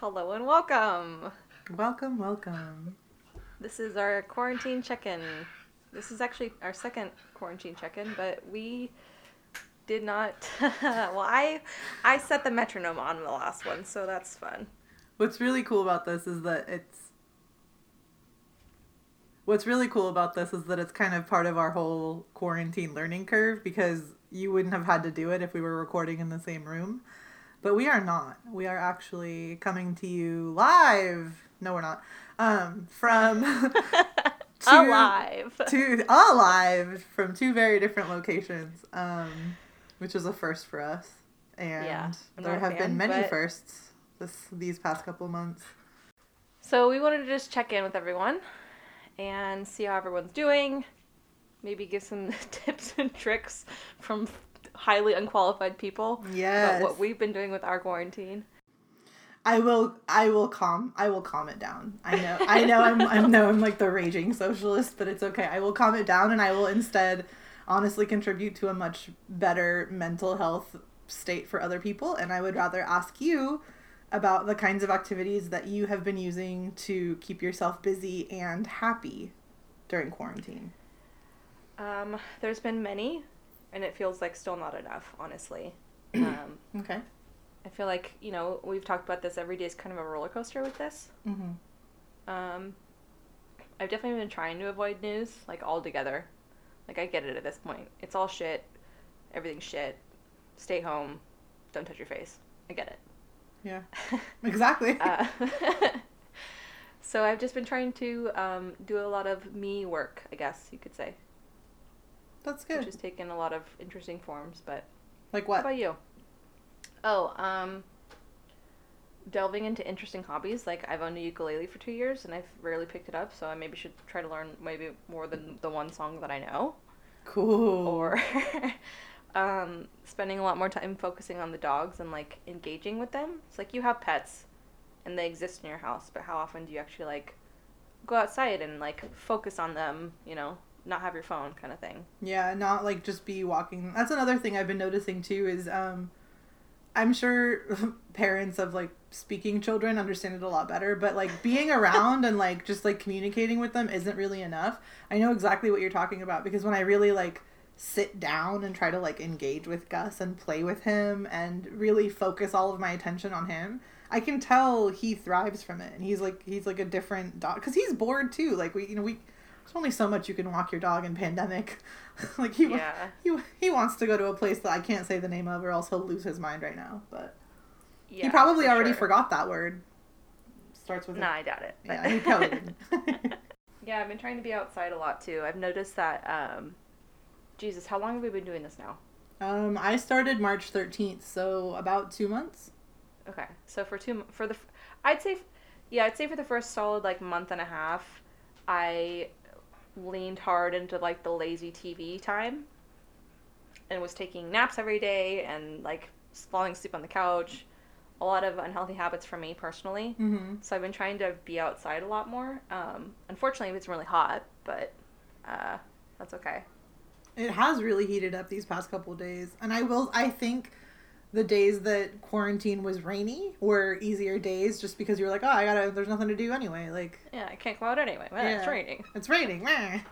Hello and welcome. Welcome, welcome. This is our quarantine check-in. This is actually our second quarantine check-in, but we did not. well, I I set the metronome on the last one, so that's fun. What's really cool about this is that it's. What's really cool about this is that it's kind of part of our whole quarantine learning curve because you wouldn't have had to do it if we were recording in the same room. But we are not. We are actually coming to you live. No, we're not. Um, from two, Alive. two alive from two very different locations, um, which is a first for us. And Yeah, there have fan, been many but- firsts this these past couple months. So we wanted to just check in with everyone and see how everyone's doing. Maybe give some tips and tricks from highly unqualified people Yes. about what we've been doing with our quarantine. I will I will calm I will calm it down. I know I know I'm I know I'm like the raging socialist, but it's okay. I will calm it down and I will instead honestly contribute to a much better mental health state for other people and I would rather ask you about the kinds of activities that you have been using to keep yourself busy and happy during quarantine. Um, there's been many, and it feels like still not enough, honestly. Um, Okay. I feel like you know we've talked about this. Every day is kind of a roller coaster with this. Mm-hmm. Um, I've definitely been trying to avoid news like altogether. Like I get it at this point. It's all shit. Everything's shit. Stay home. Don't touch your face. I get it. Yeah. Exactly. Uh, so I've just been trying to um, do a lot of me work, I guess you could say, That's good. which has taken a lot of interesting forms. But Like How what? about you? Oh, um, delving into interesting hobbies. Like I've owned a ukulele for two years and I've rarely picked it up, so I maybe should try to learn maybe more than the one song that I know. Cool. Or um, spending a lot more time focusing on the dogs and like engaging with them. It's like you have pets and they exist in your house, but how often do you actually like go outside and like focus on them? You know, not have your phone kind of thing. Yeah, not like just be walking. That's another thing I've been noticing too is um I'm sure parents of like speaking children understand it a lot better, but like being around and like just like communicating with them isn't really enough. I know exactly what you're talking about because when I really like sit down and try to like engage with Gus and play with him and really focus all of my attention on him, I can tell he thrives from it. And he's like he's like a different dog cuz he's bored too. Like we you know we there's only so much you can walk your dog in pandemic. like he wa- Yeah. he he wants to go to a place that I can't say the name of or else he'll lose his mind right now. But Yeah, he probably for already sure. forgot that word. Starts with a- No, I doubt it. but- Yeah, he probably didn't. yeah, I've been trying to be outside a lot too. I've noticed that. Um, Jesus, how long have we been doing this now? um, I started March thirteenth, so about two months. Okay, so for two for the, I'd say, yeah, I'd say for the first solid like month and a half, I leaned hard into like the lazy TV time, and was taking naps every day and like falling asleep on the couch, a lot of unhealthy habits for me personally. Mm-hmm. So I've been trying to be outside a lot more. Um, unfortunately, it's really hot, but uh, that's okay. It has really heated up these past couple of days, and I will. I think the days that quarantine was rainy were easier days, just because you were like, oh, I gotta. There's nothing to do anyway. Like Yeah, I can't go out anyway. Well, it's raining. It's raining.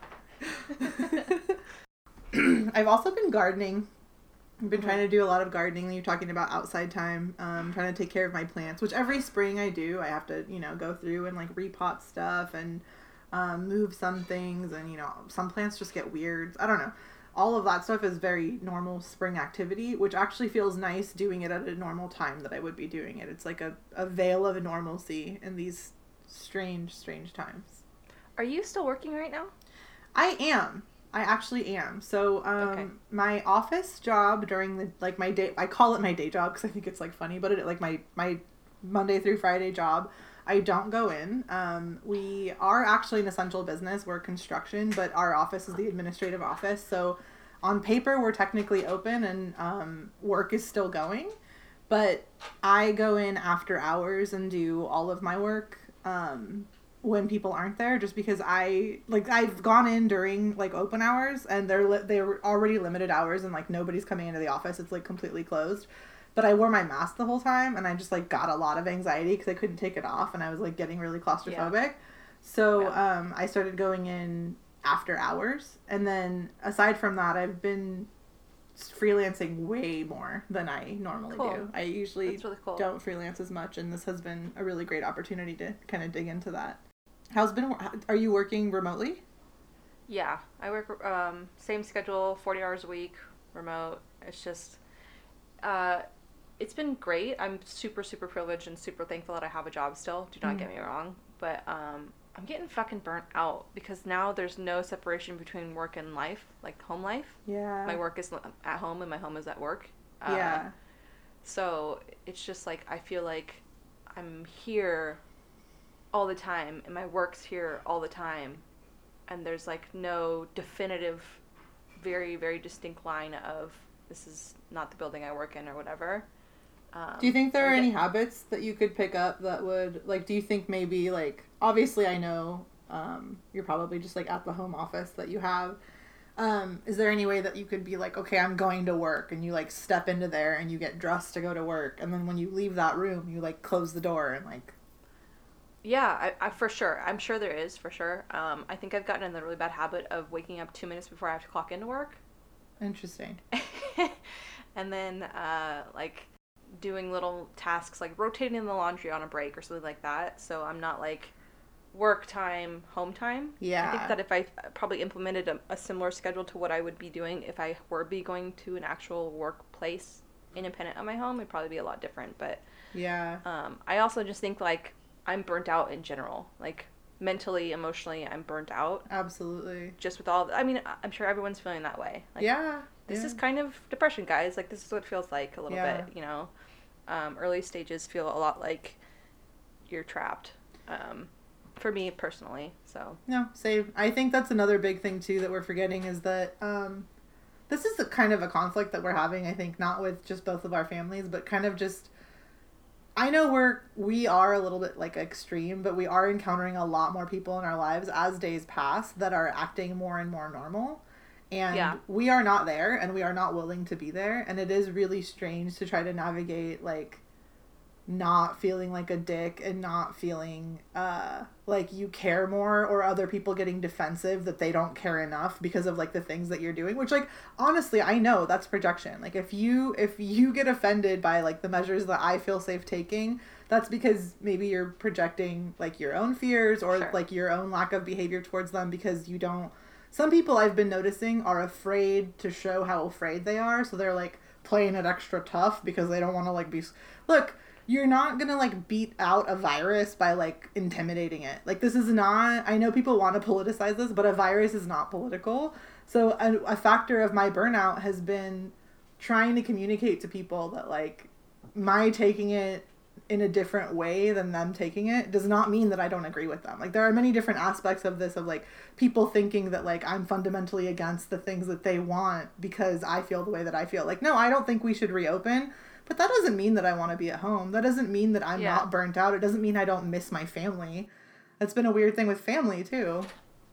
I've also been gardening. I've been trying to do a lot of gardening. You're talking about outside time. Um, trying to take care of my plants, which every spring I do. I have to, you know, go through and like repot stuff and um, move some things, and you know, some plants just get weird. I don't know. All of that stuff is very normal spring activity, which actually feels nice doing it at a normal time that I would be doing it. It's like a, a veil of normalcy in these strange, strange times. Are you still working right now? I am. I actually am. So, um, Okay. my office job during the like my day, I call it my day job because I think it's like funny, but it like my my Monday through Friday job. I don't go in. Um, we are actually an essential business. We're construction, but our office is the administrative office. So, on paper, we're technically open and um, work is still going. But I go in after hours and do all of my work. Um, when people aren't there just because I like I've gone in during like open hours and they're li- they're already limited hours and like nobody's coming into the office it's like completely closed but I wore my mask the whole time and I just like got a lot of anxiety because I couldn't take it off and I was like getting really claustrophobic. So Yeah. um, I started going in after hours. And then aside from that, I've been freelancing way more than I normally Cool. do. I usually really cool. don't freelance as much and this has been a really great opportunity to kind of dig into that. How's been are you working remotely? Yeah, I work um, same schedule, forty hours a week, remote. It's just, uh, it's been great. I'm super super privileged and super thankful that I have a job still. Do not Mhm. get me wrong, but um, I'm getting fucking burnt out because now there's no separation between work and life, like home life. Yeah. My work is at home and my home is at work. Uh, yeah. So it's just like I feel like I'm here all the time and my work's here all the time. And there's like no definitive, very, very distinct line of this is not the building I work in or whatever. Um, Do you think there are any habits that you could pick up that would like do you think maybe like obviously I know um you're probably just like at the home office that you have um is there any way that you could be like okay I'm going to work and you like step into there and you get dressed to go to work and then when you leave that room you like close the door and like Yeah, I, I for sure. I'm sure there is for sure. Um, I think I've gotten in the really bad habit of waking up two minutes before I have to clock into work. interesting and then uh, like doing little tasks like rotating the laundry on a break or something like that. So i'm not like work time home time. Yeah. i think that if i probably implemented a, a similar schedule to what i would be doing if i were be going to an actual workplace independent of my home it'd probably be a lot different. But yeah. um, i also just think like i'm burnt out in general. Like mentally emotionally i'm burnt out. Absolutely. Just with all i mean i'm sure everyone's feeling that way. Like yeah. this yeah. is kind of depression guys. Like this is what it feels like a little Yeah. bit you know um, early stages feel a lot like you're trapped um, for me personally so No, same. I think that's another big thing too that we're forgetting is that um, this is the kind of a conflict that we're having. I think not with just both of our families, but kind of just. I know we're we are a little bit like extreme, but we are encountering a lot more people in our lives as days pass that are acting more and more normal. And Yeah. we are not there and we are not willing to be there. And it is really strange to try to navigate like not feeling like a dick and not feeling uh like you care more or other people getting defensive that they don't care enough because of like the things that you're doing which like honestly I know that's projection like if you if you get offended by like the measures that I feel safe taking that's because maybe you're projecting like your own fears or Sure. like your own lack of behavior towards them because you don't some people I've been noticing are afraid to show how afraid they are so they're like playing it extra tough because they don't want to like be look you're not gonna like beat out a virus by like intimidating it. Like this is not i know people want to politicize this but a virus is not political. So a, a factor of my burnout has been trying to communicate to people that like my taking it in a different way than them taking it does not mean that I don't agree with them. Like there are many different aspects of this of like people thinking that like I'm fundamentally against the things that they want because I feel the way that I feel. Like no, I don't think we should reopen, but that doesn't mean that I want to be at home. That doesn't mean that I'm Yeah. not burnt out. It doesn't mean I don't miss my family. That's been a weird thing with family too.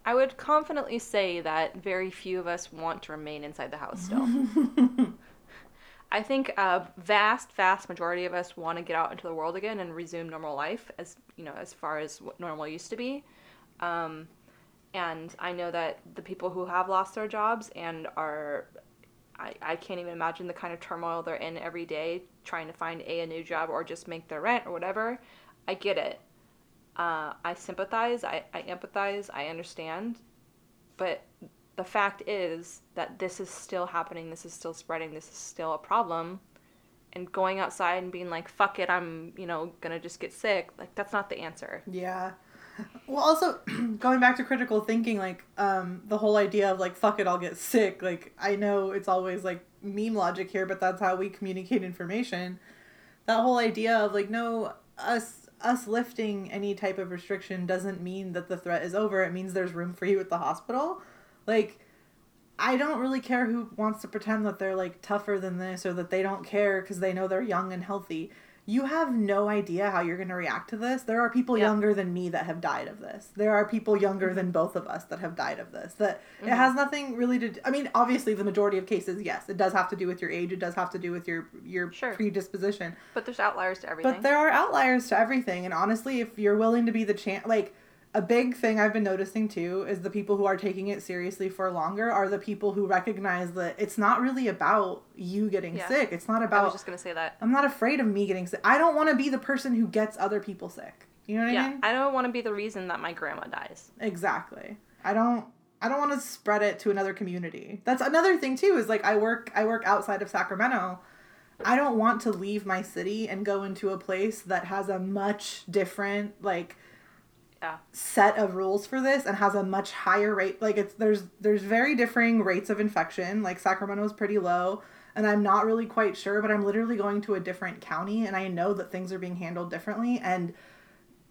i would confidently say that very few of us want to remain inside the house still I think a vast, vast majority of us want to get out into the world again and resume normal life, as you know, as far as what normal used to be. Um, and I know that the people who have lost their jobs and are, I, I can't even imagine the kind of turmoil they're in every day trying to find a, a new job or just make their rent or whatever. I get it. Uh, I sympathize. I, I empathize. I understand. But the fact is that this is still happening, this is still spreading, this is still a problem. And going outside and being like, fuck it, I'm, you know, gonna just get sick, like, that's not the answer. Yeah. Well, also going back to critical thinking, like um, the whole idea of like "fuck it, I'll get sick." Like I know it's always like meme logic here, but that's how we communicate information. That whole idea of like no us us lifting any type of restriction doesn't mean that the threat is over. It means there's room for you at the hospital. Like I don't really care who wants to pretend that they're like tougher than this or that they don't care because they know they're young and healthy. you have no idea how you're going to react to this. There are people Yeah. younger than me that have died of this. There are people younger than both of us that have died of this. That it Mhm. has nothing really to. I mean, obviously, the majority of cases, yes, it does have to do with your age. It does have to do with your your Sure. predisposition. But there's outliers to everything. But there are outliers to everything. And honestly, if you're willing to be the champ, like a big thing I've been noticing too is the people who are taking it seriously for longer are the people who recognize that it's not really about you getting Yeah. sick. It's not about. I was just gonna say that. I'm not afraid of me getting sick. I don't want to be the person who gets other people sick. You know what I Yeah, mean? I don't want to be the reason that my grandma dies. Exactly. I don't I don't want to spread it to another community. That's another thing too is like I work I work outside of Sacramento. I don't want to leave my city and go into a place that has a much different like Set of rules for this and has a much higher rate like it's there's there's very differing rates of infection like sacramento is pretty low and I'm not really quite sure but I'm literally going to a different county and I know that things are being handled differently and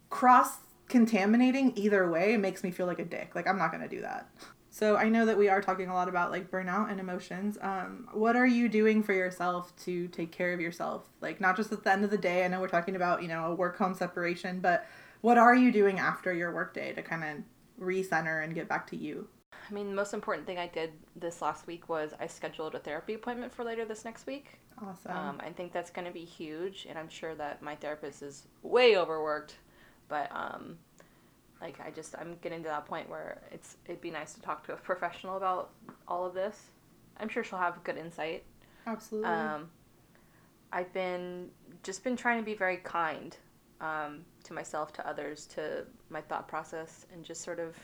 cross contaminating either way makes me feel like a dick like I'm not going to do that. So I know that we are talking a lot about like burnout and emotions. Um, what are you doing for yourself to take care of yourself? Like not just at the end of the day. I know we're talking about you know a work home separation, but what are you doing after your workday to kind of recenter and get back to you? I mean, the most important thing I did this last week was I scheduled a therapy appointment for later this next week. Awesome. Um, I think that's going to be huge, and I'm sure that my therapist is way overworked. But um, like, I just I'm getting to that point where it's it'd be nice to talk to a professional about all of this. I'm sure she'll have good insight. Absolutely. Um, I've been just been trying to be very kind um, to myself, to others, to my thought process, and just sort of,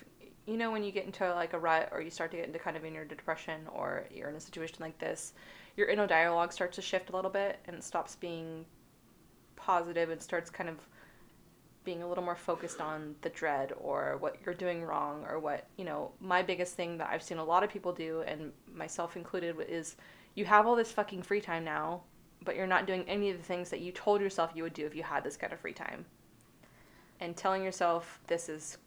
you know, when you get into like a rut or you start to get into kind of in your depression or you're in a situation like this, your inner dialogue starts to shift a little bit and it stops being positive and starts kind of being a little more focused on the dread or what you're doing wrong or what you know my biggest thing that i've seen a lot of people do and myself included is you have all this fucking free time now but you're not doing any of the things that you told yourself you would do if you had this kind of free time and telling yourself this is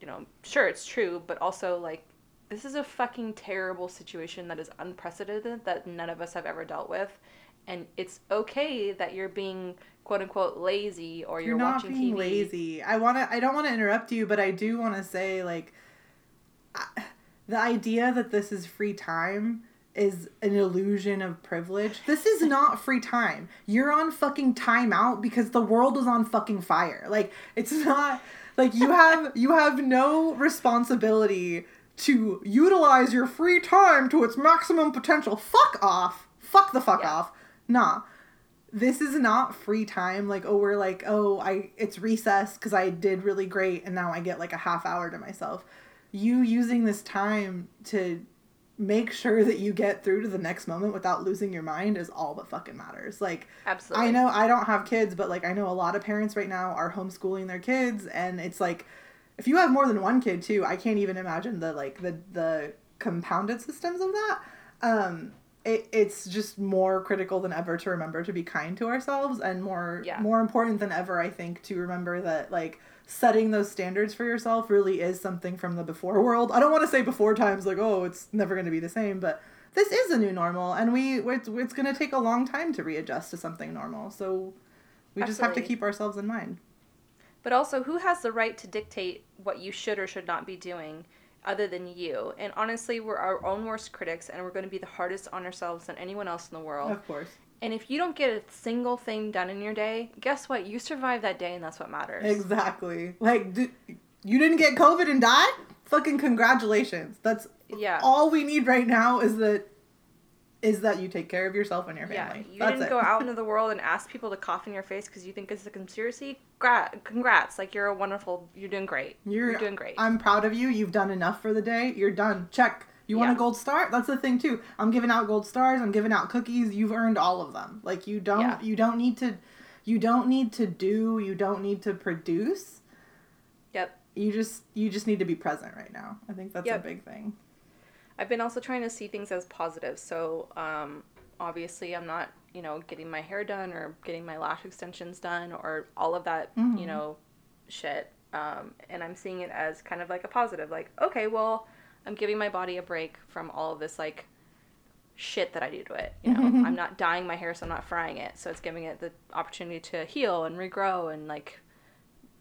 you know sure it's true but also like this is a fucking terrible situation that is unprecedented that none of us have ever dealt with and it's okay that you're being quote unquote lazy or you're, You're not watching being TV. lazy. I want to. I don't want to interrupt you, but I do want to say like, I, the idea that this is free time is an illusion of privilege. This is not free time. You're on fucking timeout because the world is on fucking fire. Like it's not like you have you have no responsibility to utilize your free time to its maximum potential. Fuck off. Fuck the fuck Yeah. off. Nah this is not free time like oh we're like oh i it's recess because i did really great and now i get like a half hour to myself you using this time to make sure that you get through to the next moment without losing your mind is all that fucking matters like Absolutely. I know I don't have kids, but like I know a lot of parents right now are homeschooling their kids and it's like if you have more than one kid too, I can't even imagine the like the the compounded systems of that. Um it, it's just more critical than ever to remember to be kind to ourselves and more Yeah. more important than ever I think to remember that like setting those standards for yourself really is something from the before world. I don't want to say before times like oh it's never going to be the same, but this is a new normal and we it's, it's going to take a long time to readjust to something normal. So we just have to keep ourselves in mind. But also, who has the right to dictate what you should or should not be doing other than you? And honestly, we're our own worst critics and we're going to be the hardest on ourselves than anyone else in the world. Of course. And if you don't get a single thing done in your day, guess what? You survived that day and that's what matters. Exactly. Like d- you didn't get COVID and die? Fucking congratulations. That's Yeah. all we need right now is that is that you take care of yourself and your family. Yeah, you That's didn't it. go out into the world and ask people to cough in your face because you think it's a conspiracy. Gra- congrats, like you're a wonderful, you're doing great. You're, You're doing great. I'm proud of you. You've done enough for the day. You're done. Check. You want Yeah. a gold star? That's the thing too. I'm giving out gold stars. I'm giving out cookies. You've earned all of them. Like you don't Yeah. you don't need to you don't need to do, you don't need to produce. Yep. You just you just need to be present right now. I think that's a big thing. I've been also trying to see things as positive. So, um, obviously, I'm not, you know, getting my hair done or getting my lash extensions done or all of that, you Mhm. know, shit. Um, and I'm seeing it as kind of like a positive. Like, okay, well, I'm giving my body a break from all of this, like, shit that I do to it. You know, I'm not dyeing my hair, so I'm not frying it. So it's giving it the opportunity to heal and regrow and like,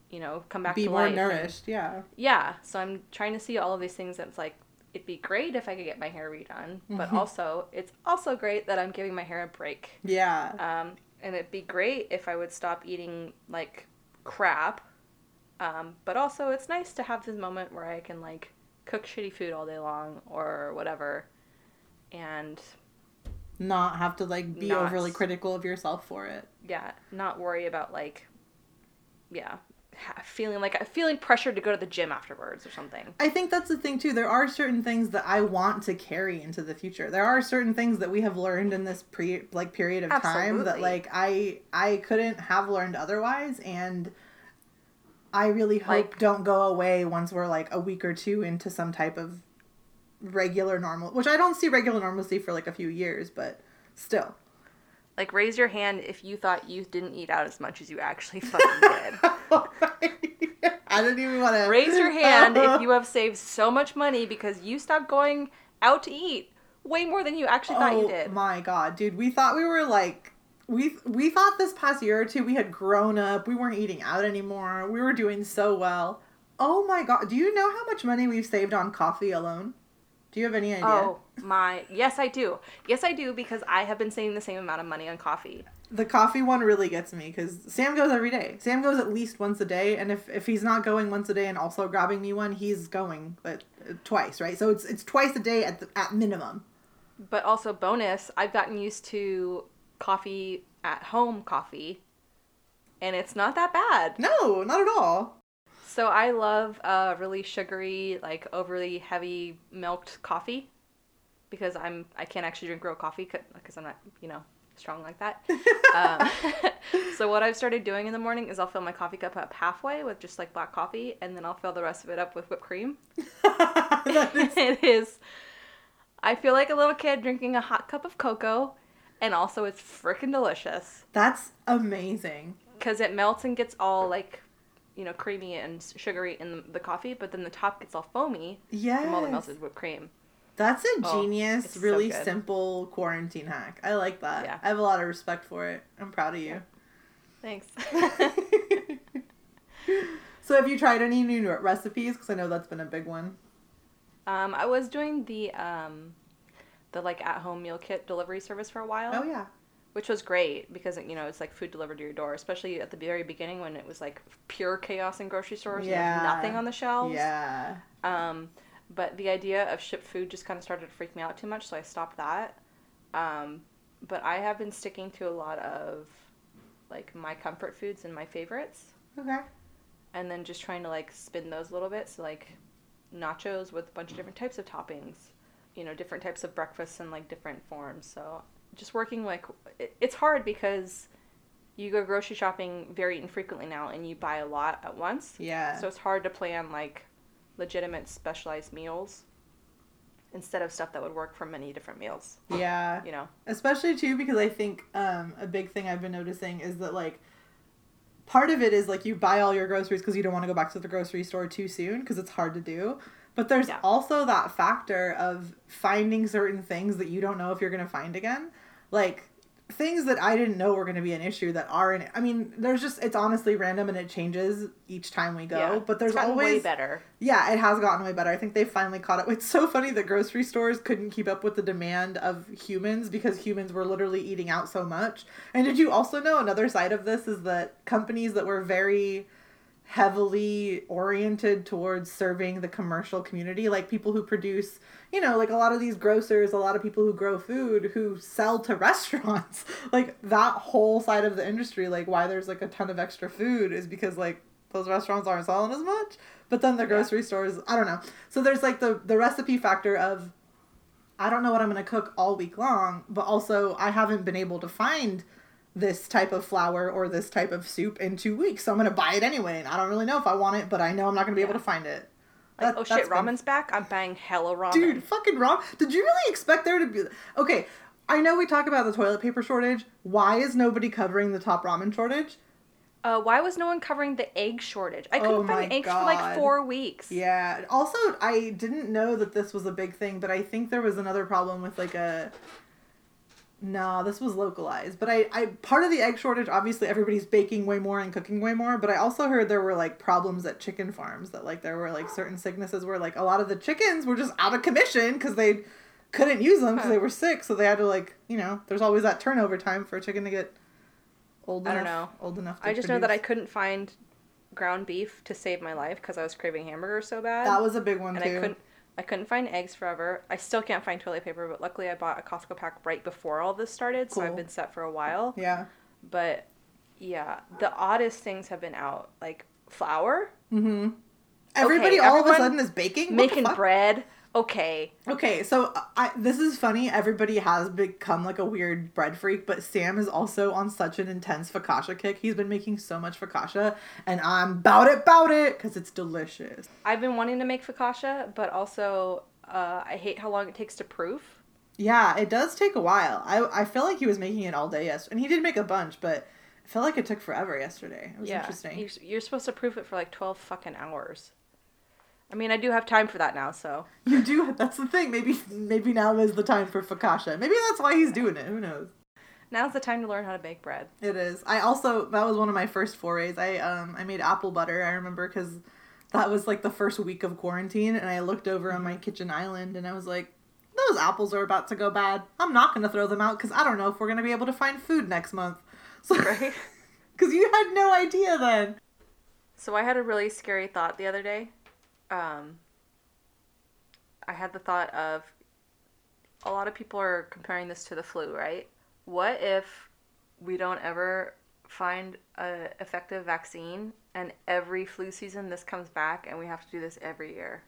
you know, come back Be to more life. and- nourished. Yeah. yeah, so I'm trying to see all of these things that's like it'd be great if I could get my hair redone, but Mhm. also it's also great that I'm giving my hair a break. Yeah. Um, and it'd be great if I would stop eating like crap. Um, but also it's nice to have this moment where I can like cook shitty food all day long or whatever. And Not have to like be Not- overly critical of yourself for it. yeah, not worry about like yeah, feeling like feeling pressured to go to the gym afterwards or something. I think that's the thing too. There are certain things that I want to carry into the future. There are certain things that we have learned in this pre like period of time that like I I couldn't have learned otherwise and I really hope Like- don't go away once we're like a week or two into some type of regular normal, which I don't see regular normalcy for like a few years, but still. Like raise your hand if you thought you didn't eat out as much as you actually fucking did. I didn't even want to Raise your hand if you have saved so much money because you stopped going out to eat way more than you actually thought you oh did. Oh my god, dude, we thought we were like we we thought this past year or two we had grown up. We weren't eating out anymore. We were doing so well. Oh my god, do you know how much money we've saved on coffee alone? Do you have any idea? Oh my, yes I do. Yes I do because I have been saving the same amount of money on coffee. The coffee one really gets me because Sam goes every day. Sam goes at least once a day, and if, if he's not going once a day and also grabbing me one, he's going uh, twice, right? So it's it's twice a day at the, at minimum. But also bonus, I've gotten used to coffee at home coffee and it's not that bad. No, not at all. So I love uh, really sugary, like overly heavy milked coffee because I'm I can't actually drink real coffee because I'm not you know strong like that. um, so what I've started doing in the morning is I'll fill my coffee cup up halfway with just like black coffee, and then I'll fill the rest of it up with whipped cream. Is- it is. I feel like a little kid drinking a hot cup of cocoa, and also it's freaking delicious that's amazing. because it melts and gets all like, you know, creamy and sugary in the, the coffee, but then the top gets all foamy Yes. from all the melted whipped cream. That's a Oh, genius, so really good. simple quarantine hack. I like that. Yeah. I have a lot of respect for it. I'm proud of you. Thanks. so, have you tried any new recipes? Because I know that's been a big one. um, I was doing the um, the like at home meal kit delivery service for a while. Oh yeah. which was great because you know it's like food delivered to your door, especially at the very beginning when it was like pure chaos in grocery stores. Yeah. and nothing on the shelves. Yeah. Um, but the idea of shipped food just kind of started to freak me out too much, so I stopped that. Um, but I have been sticking to a lot of like my comfort foods and my favorites, Okay. and then just trying to like spin those a little bit. So like nachos with a bunch of different types of toppings, you know, different types of breakfasts in like different forms. So just working like it's hard because you go grocery shopping very infrequently now, and you buy a lot at once. Yeah. So it's hard to plan like legitimate specialized meals instead of stuff that would work for many different meals. yeah. You know. Especially too because I think um, a big thing I've been noticing is that like part of it is like you buy all your groceries because you don't want to go back to the grocery store too soon because it's hard to do. But there's Yeah. also that factor of finding certain things that you don't know if you're going to find again. Like things that I didn't know were going to be an issue that are in I mean, there's just it's honestly random and it changes each time we go, yeah. but there's It's gotten way always better. yeah, it has gotten way better. I think they finally caught up. It's so funny that grocery stores couldn't keep up with the demand of humans because humans were literally eating out so much. And did you also know another side of this is that companies that were very heavily oriented towards serving the commercial community, like people who produce, you know, like a lot of these grocers, a lot of people who grow food who sell to restaurants, like that whole side of the industry, like why there's like a ton of extra food is because like those restaurants aren't selling as much. But then the grocery stores, I don't know. So there's like the the recipe factor of I don't know what I'm going to cook all week long, but also I haven't been able to find this type of flour or this type of soup in two weeks. So I'm going to buy it anyway. And I don't really know if I want it, but I know I'm not going to be able to find it. Like, That- oh shit, been- ramen's back. I'm buying hella ramen. Dude, fucking ramen. Did you really expect there to be. Okay, I know we talk about the toilet paper shortage. Why is nobody covering the top ramen shortage? Uh, why was no one covering the egg shortage? I couldn't Oh find eggs for like four weeks. Yeah. Also, I didn't know that this was a big thing, but I think there was another problem with like a No, this was localized. But I, I part of the egg shortage, obviously everybody's baking way more and cooking way more, but I also heard there were like problems at chicken farms that like there were like certain sicknesses where like a lot of the chickens were just out of commission because they couldn't use them because they were sick, so they had to like, you know, there's always that turnover time for a chicken to get old I enough. don't know. Old enough to I just know that I couldn't find ground beef to save my life because I was craving hamburgers so bad. That was a big one and too. I couldn't I couldn't find eggs forever. I still can't find toilet paper, but luckily I bought a Costco pack right before all this started, so I've been set for a while. Yeah. But yeah, the oddest things have been out, like flour, Mm-hmm. Everybody all of a sudden is baking. What making bread. Okay, Okay, so I this is funny. Everybody has become like a weird bread freak, but Sam is also on such an intense focaccia kick. He's been making so much focaccia, and I'm bout it, bout it, because it's delicious. I've been wanting to make focaccia, but also uh, I hate how long it takes to proof. Yeah, it does take a while. I I feel like he was making it all day yesterday, and he did make a bunch, but I feel like it took forever yesterday. It was yeah, interesting. You're, you're supposed to proof it for like twelve fucking hours. I mean, I do have time for that now, so You do. That's the thing. Maybe maybe now is the time for focaccia. Maybe that's why he's doing it. Who knows? now's the time to learn how to bake bread. It is. I also that was one of my first forays. I um I made apple butter. I remember because that was like the first week of quarantine, and I looked over on my kitchen island, and I was like, those apples are about to go bad. I'm not gonna throw them out because I don't know if we're gonna be able to find food next month. So Right? because you had no idea then. So I had a really scary thought the other day. Um, I had the thought of a lot of people are comparing this to the flu, right? What if we don't ever find a effective vaccine and every flu season this comes back and we have to do this every year?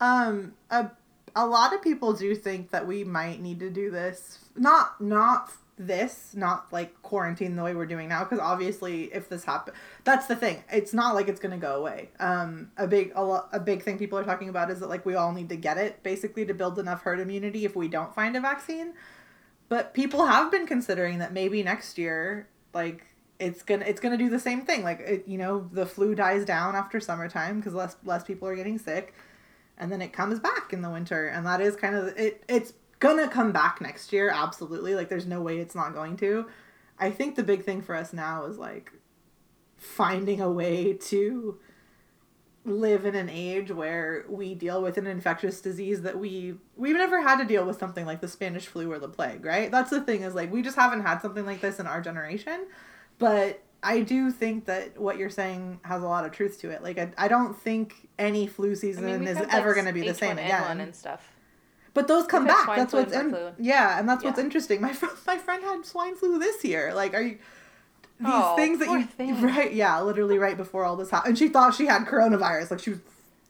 Um, a a lot of people do think that we might need to do this. Not not this, not like quarantine the way we're doing now, because obviously if this happen, that's the thing. It's not like it's gonna go away. Um, a big a, lo- a big thing people are talking about is that like we all need to get it basically to build enough herd immunity if we don't find a vaccine. But people have been considering that maybe next year, like it's gonna it's gonna do the same thing. Like it, you know, the flu dies down after summertime because less less people are getting sick and then it comes back in the winter and that is kind of it it's gonna come back next year absolutely like there's no way it's not going to i think the big thing for us now is like finding a way to live in an age where we deal with an infectious disease that we we've never had to deal with something like the spanish flu or the plague right that's the thing is like we just haven't had something like this in our generation but I do think that what you're saying has a lot of truth to it. Like I, I don't think any flu season we've is ever going to be the same H1N1 again. and stuff. But those come back. That's what's in, flu. yeah, and that's what's interesting. My friend, my friend had swine flu this year. Like, are you these Oh, things that you thing. right? Yeah, literally right before all this happened, and she thought she had coronavirus. Like she was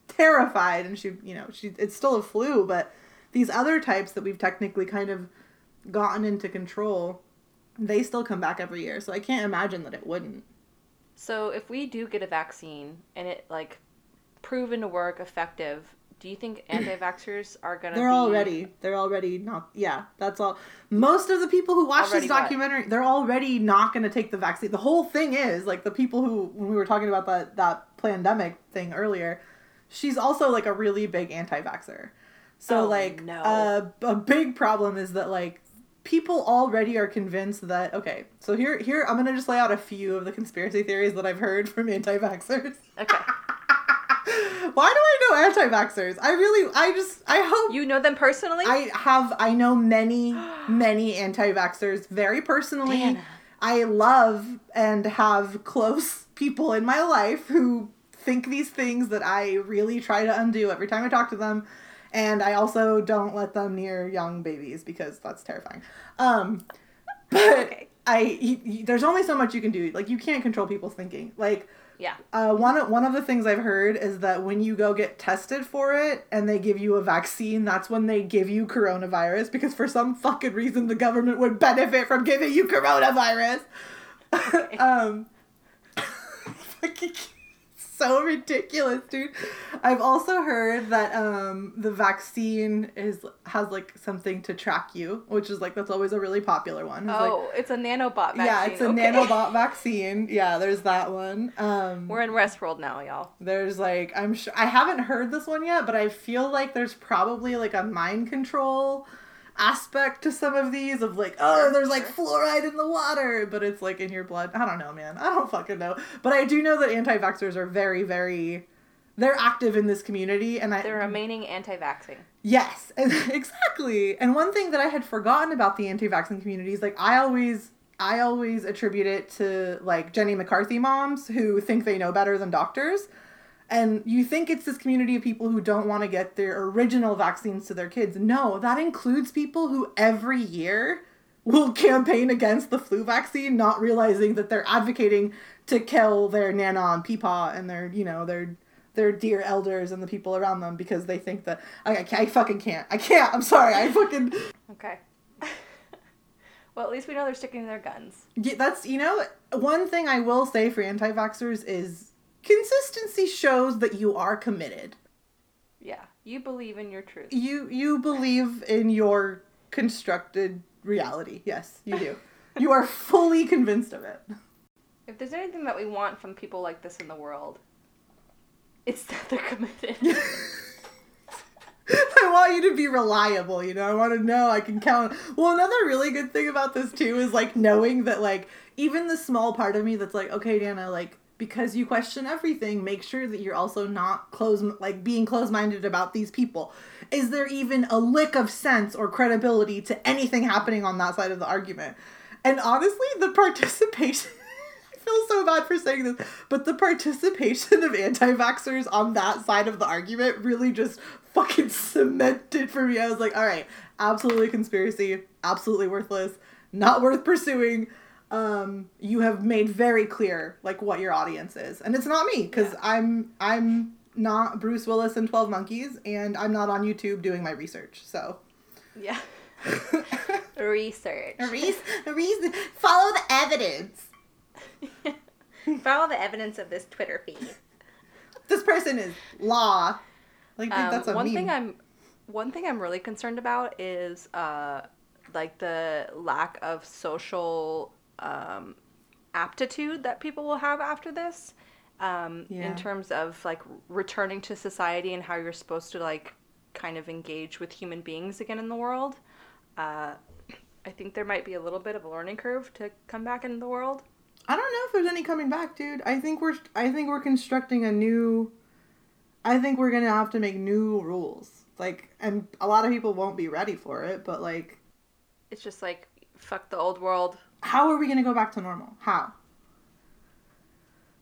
terrified, and she, you know, she it's still a flu, but these other types that we've technically kind of gotten into control, they still come back every year. So I can't imagine that it wouldn't. So if we do get a vaccine and it like proven to work effective, do you think anti-vaxxers are gonna They're be already they're already not yeah, that's all. Most of the people who watch Already this what? documentary, they're already not going to take the vaccine. The whole thing is like the people who when we were talking about that that pandemic thing earlier, she's also like a really big anti-vaxxer. So Oh, like no. uh, a big problem is that like people already are convinced that okay, so here here I'm going to just lay out a few of the conspiracy theories that I've heard from anti-vaxxers. Okay. Why do I know anti-vaxxers? I really I just I hope You know them personally? I have I know many many anti-vaxxers very personally. Dana. I love and have close people in my life who think these things that I really try to undo every time I talk to them. And I also don't let them near young babies because that's terrifying. Um but Okay. I y- y- there's only so much you can do. Like you can't control people's thinking. Like Yeah. uh, one of one of the things I've heard is that when you go get tested for it and they give you a vaccine, that's when they give you coronavirus because for some fucking reason the government would benefit from giving you coronavirus. um, fucking so ridiculous, dude. I've also heard that um the vaccine is has like something to track you, which is like that's always a really popular one. It's like, Oh, it's a nanobot vaccine. yeah, it's a okay. nanobot vaccine. Yeah, there's that one. Um, We're in Westworld now, y'all. there's like I'm sure I haven't heard this one yet, but I feel like there's probably like a mind control aspect to some of these of like, oh, there's like fluoride in the water, but it's like in your blood. I don't know, man. I don't fucking know. But I do know that anti-vaxxers are very, very they're active in this community and I They're remaining anti-vaxxing. Yes, exactly. And one thing that I had forgotten about the anti-vaccine community is like I always I always attribute it to like Jenny McCarthy moms who think they know better than doctors. And you think it's this community of people who don't want to get their original vaccines to their kids. No, that includes people who every year will campaign against the flu vaccine, not realizing that they're advocating to kill their nana and peepaw and their, you know, their their dear elders and the people around them because they think that I, I, I fucking can't. I can't. I'm sorry. I fucking Okay. well, at least we know they're sticking to their guns. Yeah, that's you know one thing I will say for anti-vaxxers is consistency shows that you are committed. Yeah, you believe in your truth. You you believe in your constructed reality. Yes, you do. you are fully convinced of it. If there's anything that we want from people like this in the world, it's that they're committed. I want you to be reliable, you know. I want to know I can count. Well, another really good thing about this too is like knowing that like even the small part of me that's like, okay, Dana, like because you question everything, make sure that you're also not close like being close-minded about these people. Is there even a lick of sense or credibility to anything happening on that side of the argument? And honestly, the participation I feel so bad for saying this, but the participation of anti vaxxers on that side of the argument really just fucking cemented for me. I was like, all right, absolutely conspiracy, absolutely worthless, not worth pursuing. Um, you have made very clear like what your audience is, and it's not me because yeah. I'm I'm not Bruce Willis and Twelve Monkeys, and I'm not on YouTube doing my research. So, yeah, research, Re- re- follow the evidence. Follow the evidence of this Twitter feed. This person is law. Like um, that's a one meme. thing I'm one thing I'm really concerned about is uh like the lack of social um aptitude that people will have after this. Um, yeah. in terms of like returning to society and how you're supposed to like kind of engage with human beings again in the world. Uh, I think there might be a little bit of a learning curve to come back into the world. I don't know if there's any coming back, dude. I think we're I think we're constructing a new I think we're to have to make new rules. Like and a lot of people won't be ready for it, but like it's just like fuck the old world. How are we going to go back to normal? How?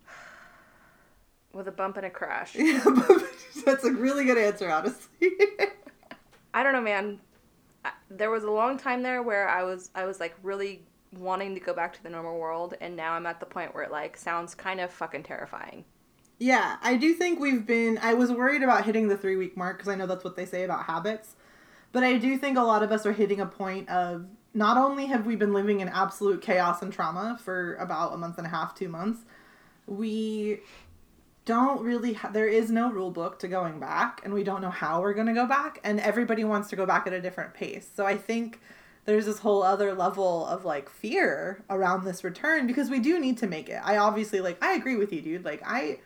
With a bump and a crash. That's a really good answer, honestly. I don't know, man. There was a long time there where I was I was like really wanting to go back to the normal world and now I'm at the point where it like sounds kind of fucking terrifying. Yeah, I do think we've been I was worried about hitting the 3 week mark cuz I know that's what they say about habits. But I do think a lot of us are hitting a point of not only have we been living in absolute chaos and trauma for about a month and a half, 2 months, we don't really ha- there is no rule book to going back and we don't know how we're going to go back and everybody wants to go back at a different pace. So I think there's this whole other level of like fear around this return because we do need to make it. I obviously like I agree with you, dude. Like I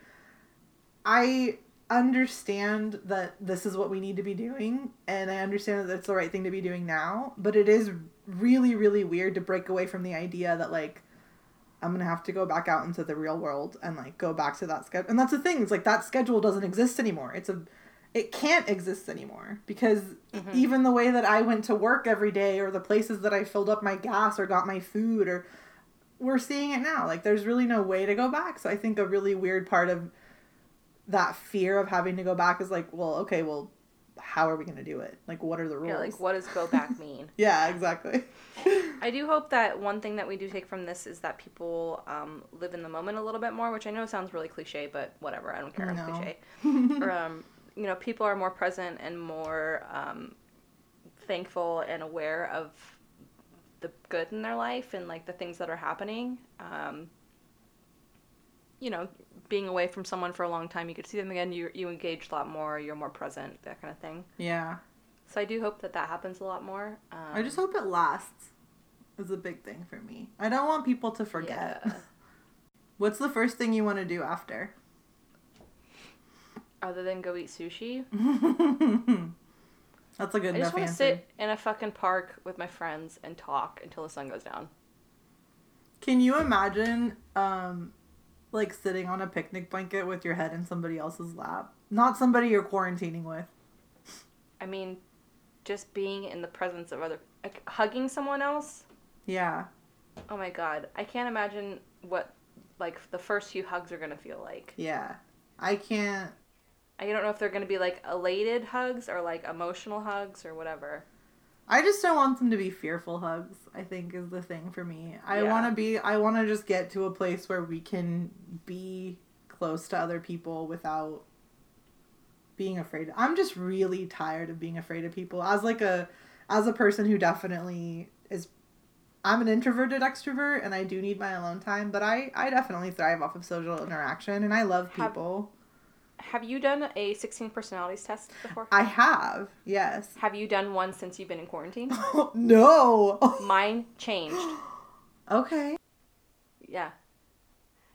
I understand that this is what we need to be doing and I understand that it's the right thing to be doing now, but it is really really weird to break away from the idea that like I'm gonna have to go back out into the real world and like go back to that schedule. And that's the thing. It's like that schedule doesn't exist anymore. It's a it can't exist anymore because mm-hmm. even the way that I went to work every day or the places that I filled up my gas or got my food or we're seeing it now. Like there's really no way to go back. So I think a really weird part of that fear of having to go back is like, well, okay, well, how are we going to do it? Like what are the rules? Yeah, like what does go back mean? yeah, exactly. I do hope that one thing that we do take from this is that people um, live in the moment a little bit more, which I know sounds really cliche, but whatever. I don't care. No. cliche. or, um, you know people are more present and more um, thankful and aware of the good in their life and like the things that are happening um, you know being away from someone for a long time you could see them again you you engage a lot more you're more present that kind of thing yeah so i do hope that that happens a lot more um, i just hope it lasts is a big thing for me i don't want people to forget yeah. what's the first thing you want to do after other than go eat sushi? That's a good I just want to sit in a fucking park with my friends and talk until the sun goes down. Can you imagine, um, like sitting on a picnic blanket with your head in somebody else's lap? Not somebody you're quarantining with. I mean, just being in the presence of other, like hugging someone else. Yeah. Oh my god, I can't imagine what like the first few hugs are gonna feel like. Yeah. I can't. I don't know if they're gonna be like elated hugs or like emotional hugs or whatever. I just don't want them to be fearful hugs. I think is the thing for me. I Yeah. want to be. I want to just get to a place where we can be close to other people without being afraid. I'm just really tired of being afraid of people. As like a, as a person who definitely is. I'm an introverted extrovert, and I do need my alone time. But I, I definitely thrive off of social interaction, and I love people. Have you done a 16 personalities test before? I have, yes. Have you done one since you've been in quarantine? no. Mine changed. okay. Yeah.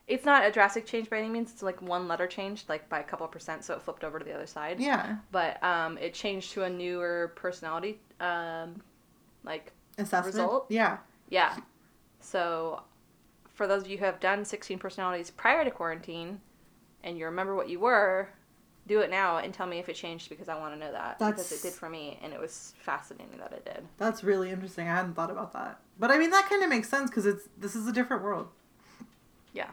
It's not a drastic change by any means. It's like one letter changed, like by a couple percent, so it flipped over to the other side. Yeah. But um, it changed to a newer personality, um, like Assessment. Result? Yeah. yeah. So, for those of you who have done 16 personalities prior to quarantine, and you remember what you were, do it now and tell me if it changed because I want to know that because That's- it did for me, and it was fascinating that it did. That's really interesting. I hadn't thought about that. But I mean, that kind of makes sense because it's this is a different world. Yeah.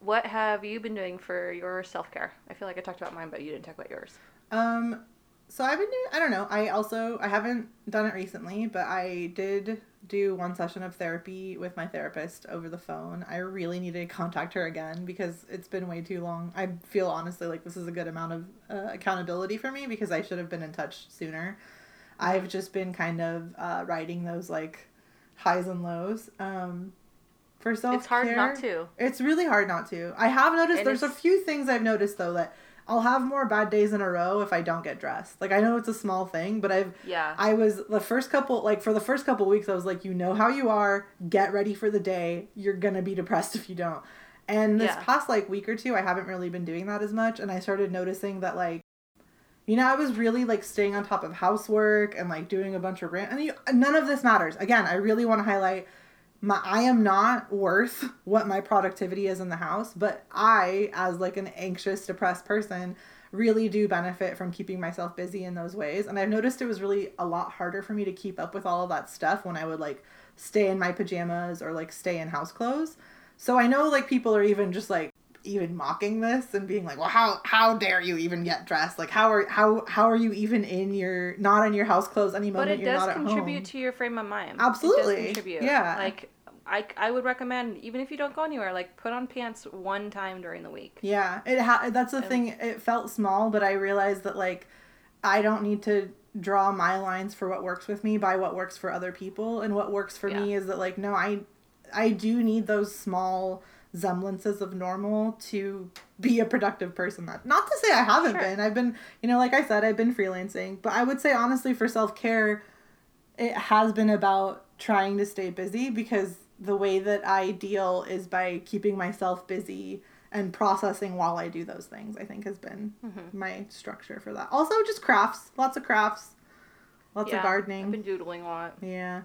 What have you been doing for your self care? I feel like I talked about mine, but you didn't talk about yours. Um, so I've been doing. I don't know. I also I haven't done it recently, but I did do one session of therapy with my therapist over the phone. I really need to contact her again because it's been way too long. I feel honestly like this is a good amount of uh, accountability for me because I should have been in touch sooner. I've just been kind of uh, riding those like highs and lows. Um, for self It's hard not to. It's really hard not to. I have noticed And there's a few things I've noticed though that I'll have more bad days in a row if I don't get dressed. Like I know it's a small thing, but I've Yeah. I was the first couple like for the first couple weeks I was like, you know how you are, get ready for the day. You're gonna be depressed if you don't. And this Yeah. past like week or two I haven't really been doing that as much and I started noticing that like you know, I was really like staying on top of housework and like doing a bunch of rant and you, none of this matters. Again, I really want to highlight my I am not worth what my productivity is in the house, but I as like an anxious, depressed person really do benefit from keeping myself busy in those ways. And I've noticed it was really a lot harder for me to keep up with all of that stuff when I would like stay in my pajamas or like stay in house clothes. So I know like people are even just like even mocking this and being like, "Well, how how dare you even get dressed? Like how are how how are you even in your not in your house clothes any But it does contribute home?" to your frame of mind. Absolutely. It does contribute. Yeah. Like, I, I would recommend, even if you don't go anywhere, like, put on pants one time during the week. Yeah, it ha- that's the And- thing. It felt small, but I realized that like I don't need to draw my lines for what works with me by what works for other people, and what works for me is that like no, I I do need those small semblances of normal to be a productive person. That not to say I haven't Sure. been. I've been, you know, like I said, I've been freelancing, but I would say honestly for self care, it has been about trying to stay busy because the way that I deal is by keeping myself busy and processing while I do those things. I think has been Mhm. my structure for that. Also, just crafts, lots of crafts, lots Yeah, of gardening. I've been doodling a lot. Yeah,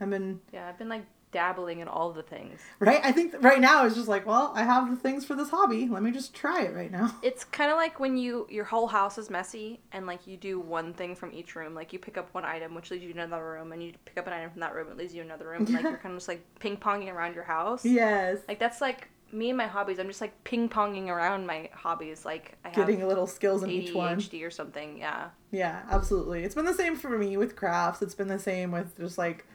I've been Yeah, I've been, like, dabbling in all the things. right. I think right now it's just like, well, I have the things for this hobby. Let me just try it right now. It's kind of like when you your whole house is messy and like you do one thing from each room. Like you pick up one item, which leads you to another room, and you pick up an item from that room, it leads you to another room. And, like you're kind of just like ping ponging around your house. Yes, Like that's like me and my hobbies. I'm just like ping ponging around my hobbies. Like I have getting a little skills in each one. ADHD or something. Yeah. Yeah, absolutely. It's been the same for me with crafts. It's been the same with just like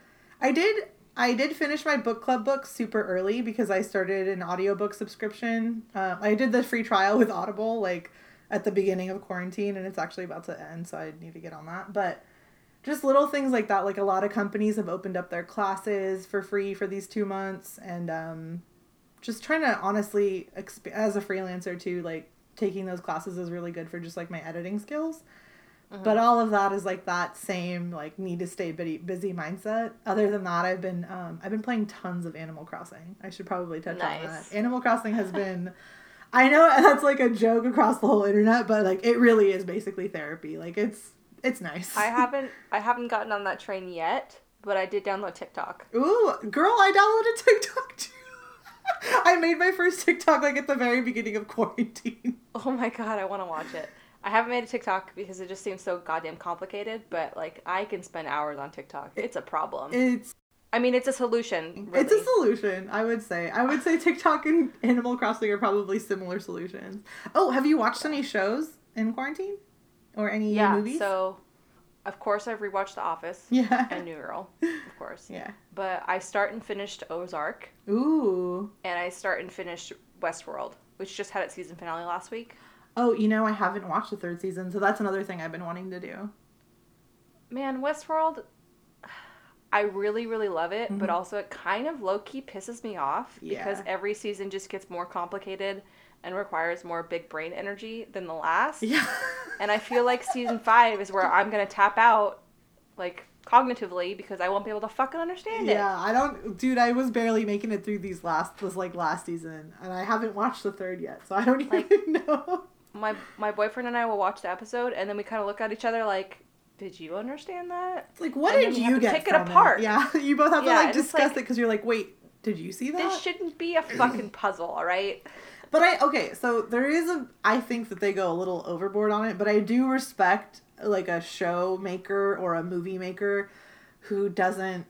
I did I did finish my book club books super early because I started an audiobook subscription. Um, I did the free trial with Audible like at the beginning of quarantine and it's actually about to end, so I need to get on that. But just little things like that like a lot of companies have opened up their classes for free for these 2 months and um just trying to honestly exp- as a freelancer too like taking those classes is really good for just like my editing skills but all of that is like that same like need to stay busy, busy mindset other than that i've been um, i've been playing tons of animal crossing i should probably touch on that animal crossing has been i know that's like a joke across the whole internet but like it really is basically therapy like it's It's nice. I haven't I haven't gotten on that train yet, but I did download TikTok. Ooh, girl, I downloaded TikTok too. I made my first TikTok like at the very beginning of quarantine. Oh my god, I want to watch it. I haven't made a TikTok because it just seems so goddamn complicated, but like I can spend hours on TikTok. It's a problem. It's I mean, it's a solution. Really. it's a solution, I would say. I would say TikTok and Animal Crossing are probably similar solutions. Oh, have you watched any shows in quarantine? Or any yeah. movies? So, of course, I've rewatched The Office yeah. and New Girl, of course. yeah. But I start and finished Ozark, Ooh. and I start and finished Westworld, which just had its season finale last week. Oh, you know, I haven't watched the third season, so that's another thing I've been wanting to do. Man, Westworld, I really, really love it, but Mhm. also it kind of low key pisses me off because every season just gets more complicated and requires more big brain energy than the last. Yeah. And I feel like season five is where I'm gonna tap out, like cognitively, because I won't be able to fucking understand it. Yeah, I don't, dude. I was barely making it through these last, this like last season, and I haven't watched the third yet, so I don't even Like- know. My my boyfriend and I will watch the episode, and then we kind of look at each other like, "Did you understand that?" It's like, what And did you you have to get pick it apart. Yeah, you both have to like discuss like- it because you're like, wait, did you see that? This shouldn't be a fucking puzzle, all right? But I okay, so there is a I think that they go a little overboard on it, but I do respect like a show maker or a movie maker who doesn't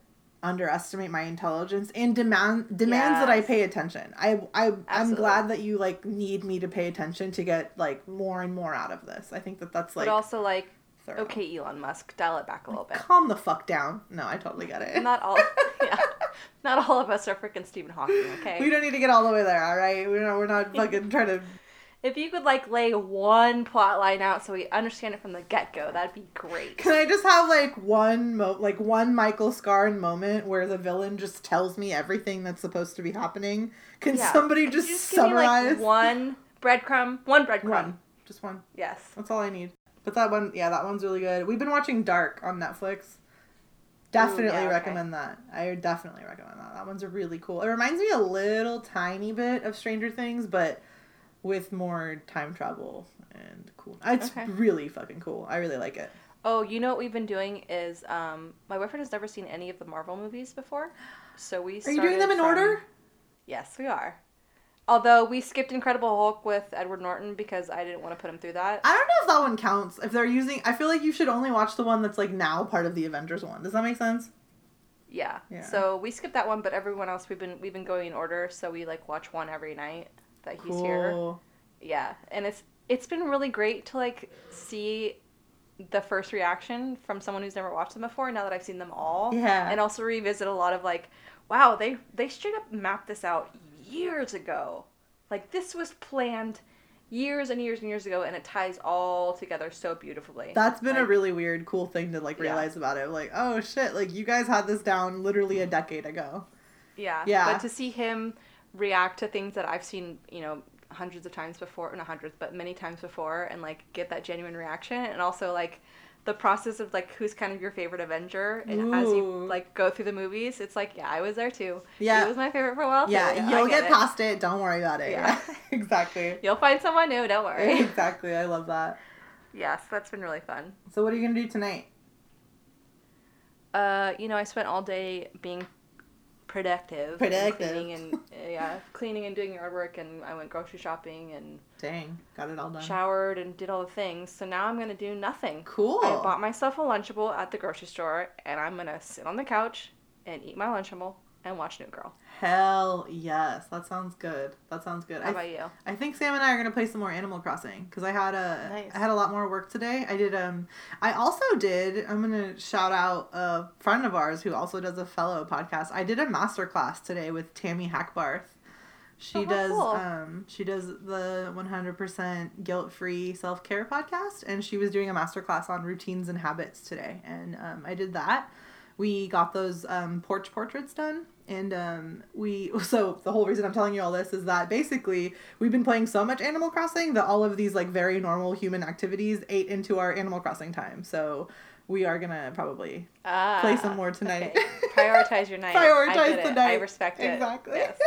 underestimate my intelligence and demand demands that I pay attention. I I I'm glad that you like need me to pay attention to get like more and more out of this. I think that that's like but also like, thorough. okay, Elon Musk, dial it back a little bit. Calm the fuck down. No, I totally get it. Not all, yeah, not all of us are freaking Stephen Hawking. Okay. we don't need to get all the way there, all right? We're not, we're not fucking trying to If you could like lay one plot line out so we understand it from the get go, that'd be great. Can I just have like one mo like one Michael Scarn moment where the villain just tells me everything that's supposed to be happening? Can Yeah. somebody just, you give me, summarize like, one breadcrumb? One breadcrumb. one? Just one. Yes. That's all I need. But that one, yeah, that one's really good. We've been watching Dark on Netflix. Definitely yeah, okay. recommend that. I definitely recommend that. That one's really cool. It reminds me a little tiny bit of Stranger Things, but with more time travel and cool. It's Okay. really fucking cool. I really like it. Oh, you know what we've been doing is um my boyfriend has never seen any of the Marvel movies before, so we. Are you doing them in from- order? Yes, we are. Although we skipped Incredible Hulk with Edward Norton because I didn't want to put him through that. I don't know if that one counts. If they're using, I feel like you should only watch the one that's like now part of the Avengers one. Does that make sense? Yeah. Yeah. So we skipped that one, but everyone else we've been we've been going in order. So we like watch one every night that he's here. Yeah, and it's it's been really great to like see the first reaction from someone who's never watched them before. Now that I've seen them all, Yeah. and also revisit a lot of like, wow, they they straight up mapped this out years ago. Like this was planned years and years and years ago, and it ties all together so beautifully. That's been a really weird, cool thing to like Yeah. realize about it. Like, oh shit, like you guys had this down literally a decade ago. Yeah. Yeah. But to see him react to things that I've seen, you know, hundreds of times before, not hundreds, but many times before, and like get that genuine reaction, and also like the process of like who's kind of your favorite Avenger, and as you like go through the movies, it's like yeah, I was there too. Yeah. he was my favorite for a while. Yeah, I you'll get, it. past it. Don't worry about it. Yeah. exactly. You'll find someone new. Don't worry. exactly. I love that. yes, that's been really fun. So what are you gonna do tonight? Uh, you know, I spent all day being productive, and cleaning and uh, yeah, cleaning and doing yard work, and I went grocery shopping and. Dang, got it all done. showered and did all the things. So now I'm gonna do nothing. Cool. I bought myself a Lunchable at the grocery store, and I'm gonna sit on the couch and eat my Lunchable and watch New Girl. Hell yes, that sounds good. That sounds good. How I, about you? I think Sam and I are gonna play some more Animal Crossing because I had a Nice. I had a lot more work today. I did um I also did I'm gonna shout out a friend of ours who also does a fellow podcast. I did a master class today with Tammy Hackbarth. She Oh, does cool. um she does the 100% guilt free self care podcast and she was doing a master class on routines and habits today and um, I did that. We got those um, porch portraits done and um, we so the whole reason I'm telling you all this is that basically we've been playing so much Animal Crossing that all of these like very normal human activities ate into our Animal Crossing time. So we are gonna probably Ah, play some more tonight. okay. Prioritize your night. I prioritize the it. night. I respect it. Exactly. Yes,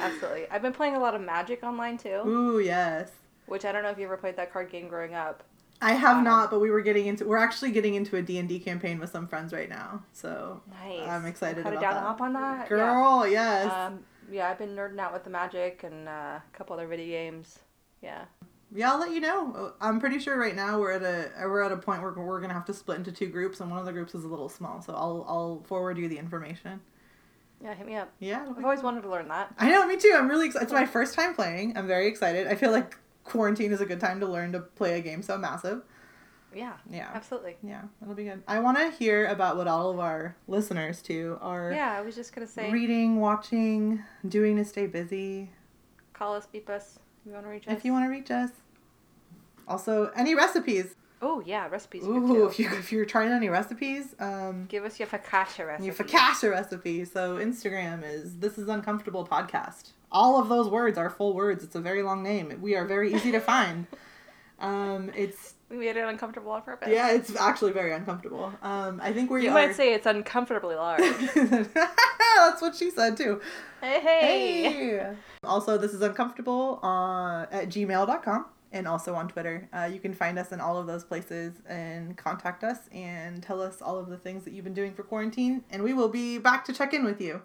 absolutely. I've been playing a lot of Magic online too, Ooh yes. which I don't know if you ever played that card game growing up. I have not, but we were getting into. We're actually getting into a D and D campaign with some friends right now. So Nice. I'm excited Cut it about down that. hop on that. girl, yes. Yeah. Um, yeah, I've been nerding out with the magic and uh, a couple other video games. Yeah. yeah, I'll let you know. I'm pretty sure right now we're at a we're at a point where we're gonna have to split into two groups, and one of the groups is a little small. So I'll I'll forward you the information. Yeah, hit me up. Yeah, I've always cool. wanted to learn that. I know, me too. I'm really excited. It's my first time playing. I'm very excited. I feel like quarantine is a good time to learn to play a game so massive. Yeah. Yeah. Absolutely. Yeah, it'll be good. I want to hear about what all of our listeners too are Yeah, I was just gonna say, reading, watching, doing to stay busy. call us, beep us. If you want to reach us. If you want to reach us. Also, any recipes? Oh yeah, recipes. Ooh, if you if you're trying any recipes, um, Give us your focaccia recipe. your focaccia recipe. So Instagram is this is uncomfortable podcast. All of those words are full words. It's a very long name. We are very easy to find. Um, it's We made it uncomfortable on purpose. yeah, it's actually very uncomfortable. Um, I think we You are. might say it's uncomfortably large. That's what she said too. hey, hey. Hey. Also, this is uncomfortable uh, at gmail.com and also on Twitter. Uh, you can find us in all of those places and contact us and tell us all of the things that you've been doing for quarantine, and we will be back to check in with you.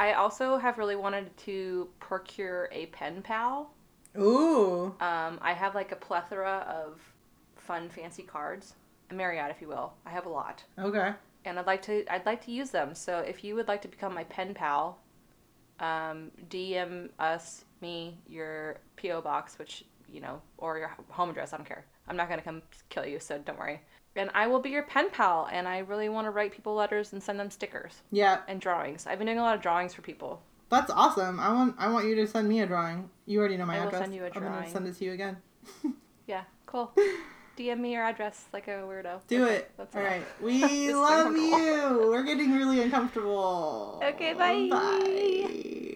I also have really wanted to procure a pen pal. Ooh. Um, I have like a plethora of fun, fancy cards, a myriad, if you will. I have a lot, Okay. and I'd like to I'd like to use them. So if you would like to become my pen pal, um, DM us me your PO box, which you know, or your home address. I don't care. I'm not gonna come kill you, so don't worry. And I will be your pen pal, and I really want to write people letters and send them stickers Yeah, and drawings. I've been doing a lot of drawings for people. that's awesome. I want I want you to send me a drawing. You already know my address. I will address. send you a I'm gonna send it to you again. Yeah, cool. DM me your address like a weirdo. Do Okay, it. that's All enough. right. We love you. We're getting really uncomfortable. Okay, bye. Bye.